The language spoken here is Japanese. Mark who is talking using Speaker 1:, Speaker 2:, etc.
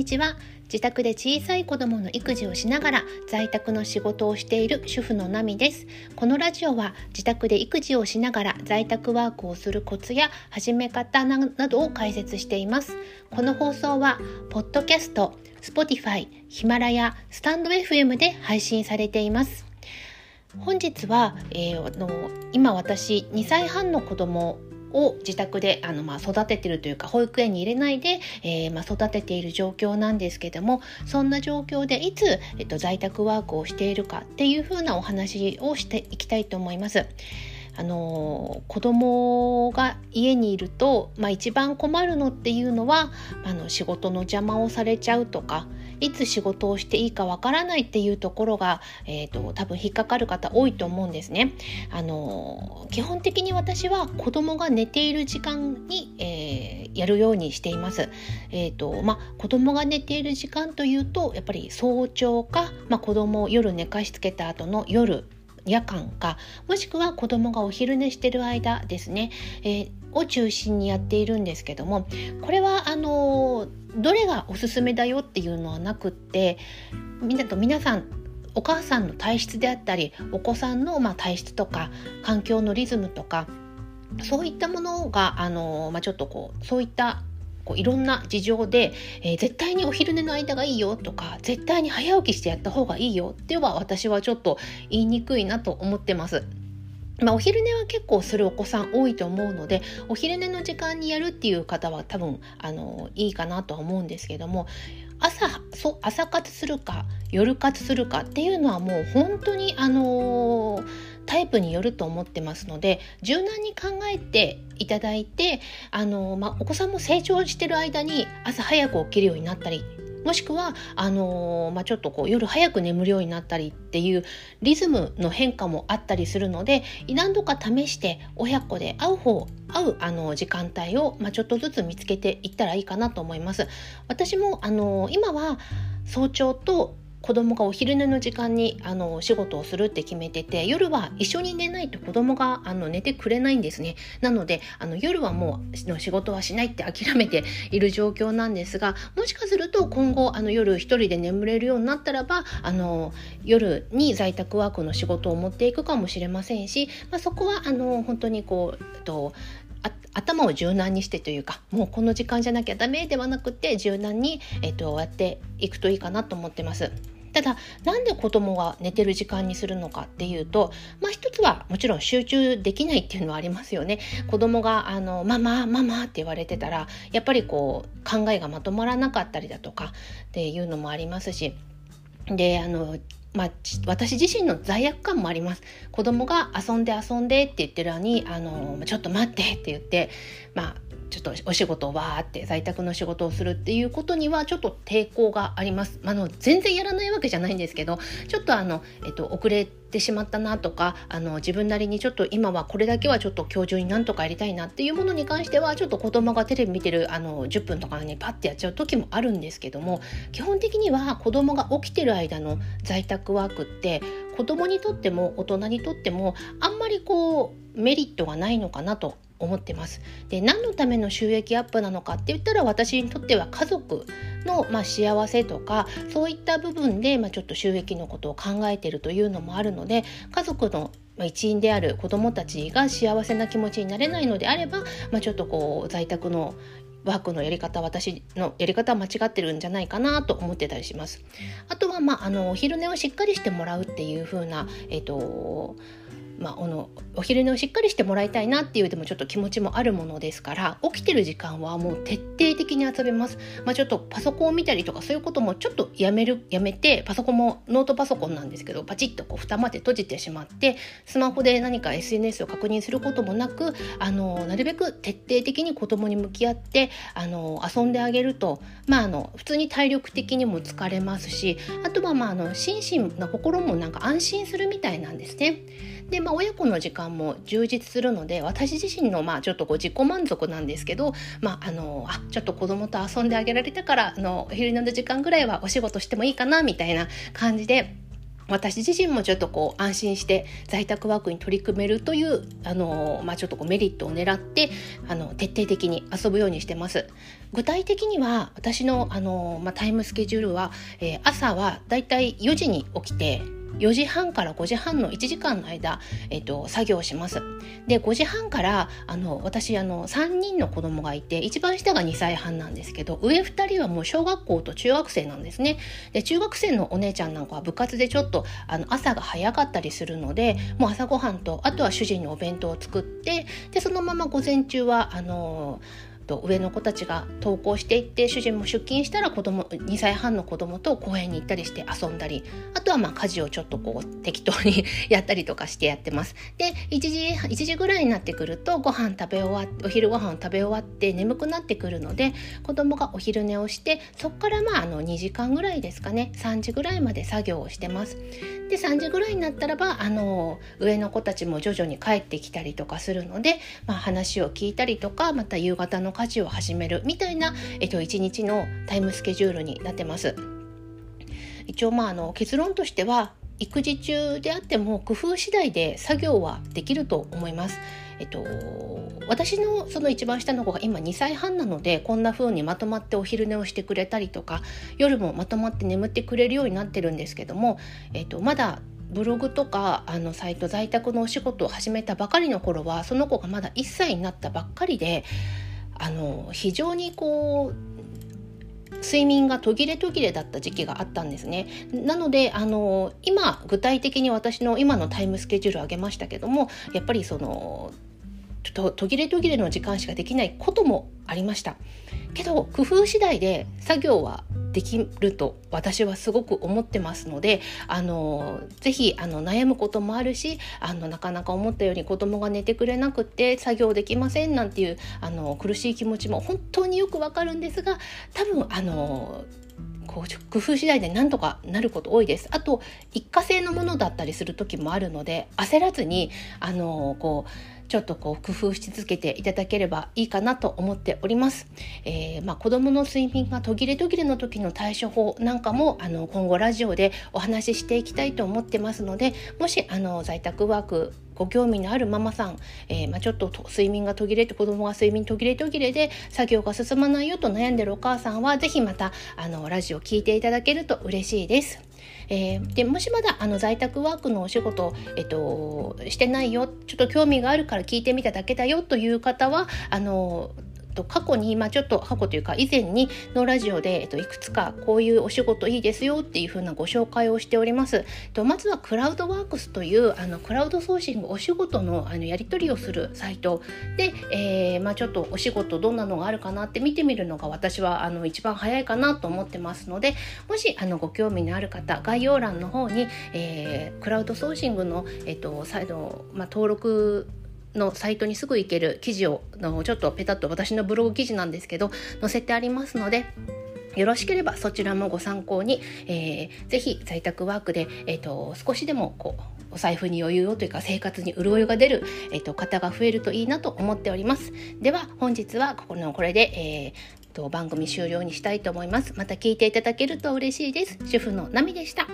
Speaker 1: にちは。自宅で小さい子供の育児をしながら在宅の仕事をしている主婦のナミです。このラジオは自宅で育児をしながら在宅ワークをするコツや始め方などを解説しています。この放送はポッドキャスト Spotify、ヒマラヤ、スタンド FM で配信されています。本日は、えー、の今私2歳半の子供を自宅であの、まあ、育ててるというか保育園に入れないで、えー、まあ、育てている状況なんですけどもそんな状況でいつ、えっと、在宅ワークをしているかっていうふうなお話をしていきたいと思います。あの子供が家にいると、まあ、一番困るのっていうのはあの仕事の邪魔をされちゃうとかいつ仕事をしていいかわからないっていうところが、えーと、多分引っかかる方多いと思うんですね。あの基本的に私は子供が寝ている時間に、えー、やるようにしています。えーとまあ、子供が寝ている時間というとやっぱり早朝か、まあ、子供を夜寝かしつけた後の夜夜間かもしくは子供がお昼寝してる間ですね、えー、を中心にやっているんですけどもこれはあのどれがおすすめだよっていうのはなくってみんなと皆さんお母さんの体質であったりお子さんのま体質とか環境のリズムとかそういったものがあの、まあ、ちょっとこうそういったこういろんな事情で、えー、絶対にお昼寝の間がいいよとか絶対に早起きしてやった方がいいよっては私はちょっと言いにくいなと思ってます。まあ、お昼寝は結構するお子さん多いと思うのでお昼寝の時間にやるっていう方は多分あのいいかなとは思うんですけども朝そ朝活するか夜活するかっていうのはもう本当にあの、タイプによると思ってますので柔軟に考えていただいてあの、まあ、お子さんも成長してる間に朝早く起きるようになったりもしくはあのー、まあ、ちょっとこう夜早く眠るようになったりっていうリズムの変化もあったりするので何度か試して親子で会う方会うあの時間帯を、まあ、ちょっとずつ見つけていったらいいかなと思います。私もあの今は早朝と子供がお昼寝の時間にあの仕事をするって決めてて夜は一緒に寝ないと子供があの寝てくれないんですね。なのであの夜はもう仕事はしないって諦めている状況なんですがもしかすると今後あの夜一人で眠れるようになったらばあの夜に在宅ワークの仕事を持っていくかもしれませんし、まあ、そこはあの本当にこうと頭を柔軟にしてというかもうこの時間じゃなきゃダメではなくて柔軟に、えっと、やっていくといいかなと思ってます。ただなんで子供が寝てる時間にするのかっていうとまあ一つはもちろん集中できないっていうのはありますよね子供があのママママって言われてたらやっぱりこう考えがまとまらなかったりだとかっていうのもありますしであのまあ、私自身の罪悪感もあります。子供が遊んで遊んでって言ってるのにあのちょっと待ってって言ってまあちょっとお仕事をわーって在宅の仕事をするっていうことにはちょっと抵抗があります。あの全然やらないわけじゃないんですけどちょっとあの、えっと、遅れてしまったなとかあの自分なりにちょっと今はこれだけはちょっと今日中になんとかやりたいなっていうものに関してはちょっと子供がテレビ見てるあの10分とかにパッてやっちゃう時もあるんですけども基本的には子供が起きてる間の在宅ワークって子供にとっても大人にとってもあんまりこうメリットがないのかなと思ってます。で何のための収益アップなのかって言ったら私にとっては家族の、まあ、幸せとかそういった部分で、まあ、ちょっと収益のことを考えてるというのもあるので家族の一員である子どもたちが幸せな気持ちになれないのであれば、まあ、ちょっとこう在宅のワークのやり方私のやり方は間違ってるんじゃないかなと思ってたりします。あとは、まあ、あのお昼寝をしっかりしてもらうっていう風な、えっとまあ、あのお昼寝をしっかりしてもらいたいなっていうでもちょっと気持ちもあるものですから起きてる時間はもう徹底的に遊べます、まあ、ちょっとパソコンを見たりとかそういうこともちょっとやめるやめてパソコンもノートパソコンなんですけどパチッとこう蓋まで閉じてしまってスマホで何か SNS を確認することもなくあのなるべく徹底的に子供に向き合ってあの遊んであげると、まあ、あの普通に体力的にも疲れますしあとはまああの心身の心もなんか安心するみたいなんですね。で、まあ、親子の時間も充実するので私自身のまあちょっとこう自己満足なんですけど、まあ、あのあちょっと子供と遊んであげられたからあのお昼寝の時間ぐらいはお仕事してもいいかなみたいな感じで私自身もちょっとこう安心して在宅ワークに取り組めるというあの、まあ、ちょっとこうメリットを狙ってあの徹底的に遊ぶようにしてます。具体的には私のあの、まあ、タイムスケジュールは、えー、朝はだいたい4時に起きて4時半から5時半の1時間の間、えっと、作業します。で5時半からあの私あの3人の子供がいて一番下が2歳半なんですけど上2人はもう小学校と中学生なんですね。で中学生のお姉ちゃんなんかは部活でちょっとあの朝が早かったりするのでもう朝ごはんとあとは主人のお弁当を作ってでそのまま午前中はあのと上の子たちが登校していって主人も出勤したら子供2歳半の子供と公園に行ったりして遊んだりあとはまあ家事をちょっとこう適当にやったりとかしてやってます。で1時 ,1 時ぐらいになってくるとご飯食べ終わっお昼ご飯を食べ終わって眠くなってくるので子供がお昼寝をしてそこからまああの2時間ぐらいですかね3時ぐらいまで作業をしてます。で3時ぐらいになったらばあの上の子たちも徐々に帰ってきたりとかするので、まあ、話を聞いたりとかまた夕方の家事を始めるみたいな、えっと、1日のタイムスケジュールになってます。一応まああの結論としては育児中であっても工夫次第で作業はできると思います。えっと、私のその一番下の子が今2歳半なのでこんな風にまとまってお昼寝をしてくれたりとか夜もまとまって眠ってくれるようになってるんですけども、えっと、まだブログとかあのサイト在宅のお仕事を始めたばかりの頃はその子がまだ1歳になったばっかりであの非常にこう睡眠が途切れ途切れだった時期があったんですね。なのであの今具体的に私の今のタイムスケジュールを上げましたけどもやっぱりそのと途切れ途切れの時間しかできないこともありましたけど工夫次第で作業はできると私はすごく思ってますのであのぜひあの悩むこともあるしあのなかなか思ったように子供が寝てくれなくて作業できませんなんていうあの苦しい気持ちも本当によくわかるんですが多分あのこう工夫次第でなんとかなること多いです。あと一過性のものだったりする時もあるので焦らずにあのこうちょっとこう工夫し続けていただければいいかなと思っております。えー、まあ、子どもの睡眠が途切れ途切れの時の対処法なんかもあの今後ラジオでお話ししていきたいと思ってますのでもしあの在宅ワークご興味のあるママさん、えー、まあ、ちょっと睡眠が途切れて子供が睡眠途切れ途切れで作業が進まないよと悩んでるお母さんは是非またあのラジオ聞いていただけると嬉しいです。えー、でもしまだあの在宅ワークのお仕事、えっと、してないよちょっと興味があるから聞いてみただけだよという方はあのと過去に、まあ、ちょっと過去というか以前にのラジオで、えっと、いくつかこういうお仕事いいですよっていうふうなご紹介をしております。とまずはクラウドワークスというあのクラウドソーシングお仕事のあのやり取りをするサイトで、えーまあ、ちょっとお仕事どんなのがあるかなって見てみるのが私はあの一番早いかなと思ってますのでもしあのご興味のある方概要欄の方に、えー、クラウドソーシングの、えっと、再度、まあ、登録のサイトにすぐ行ける記事をのちょっとペタッと私のブログ記事なんですけど載せてありますのでよろしければそちらもご参考に、えー、ぜひ在宅ワークで、えーと、少しでもこうお財布に余裕をというか生活に潤いが出る、えーと、方が増えるといいなと思っております。では本日はここのこれで、えーと番組終了にしたいと思います。また聞いていただけると嬉しいです。主婦のナミでした。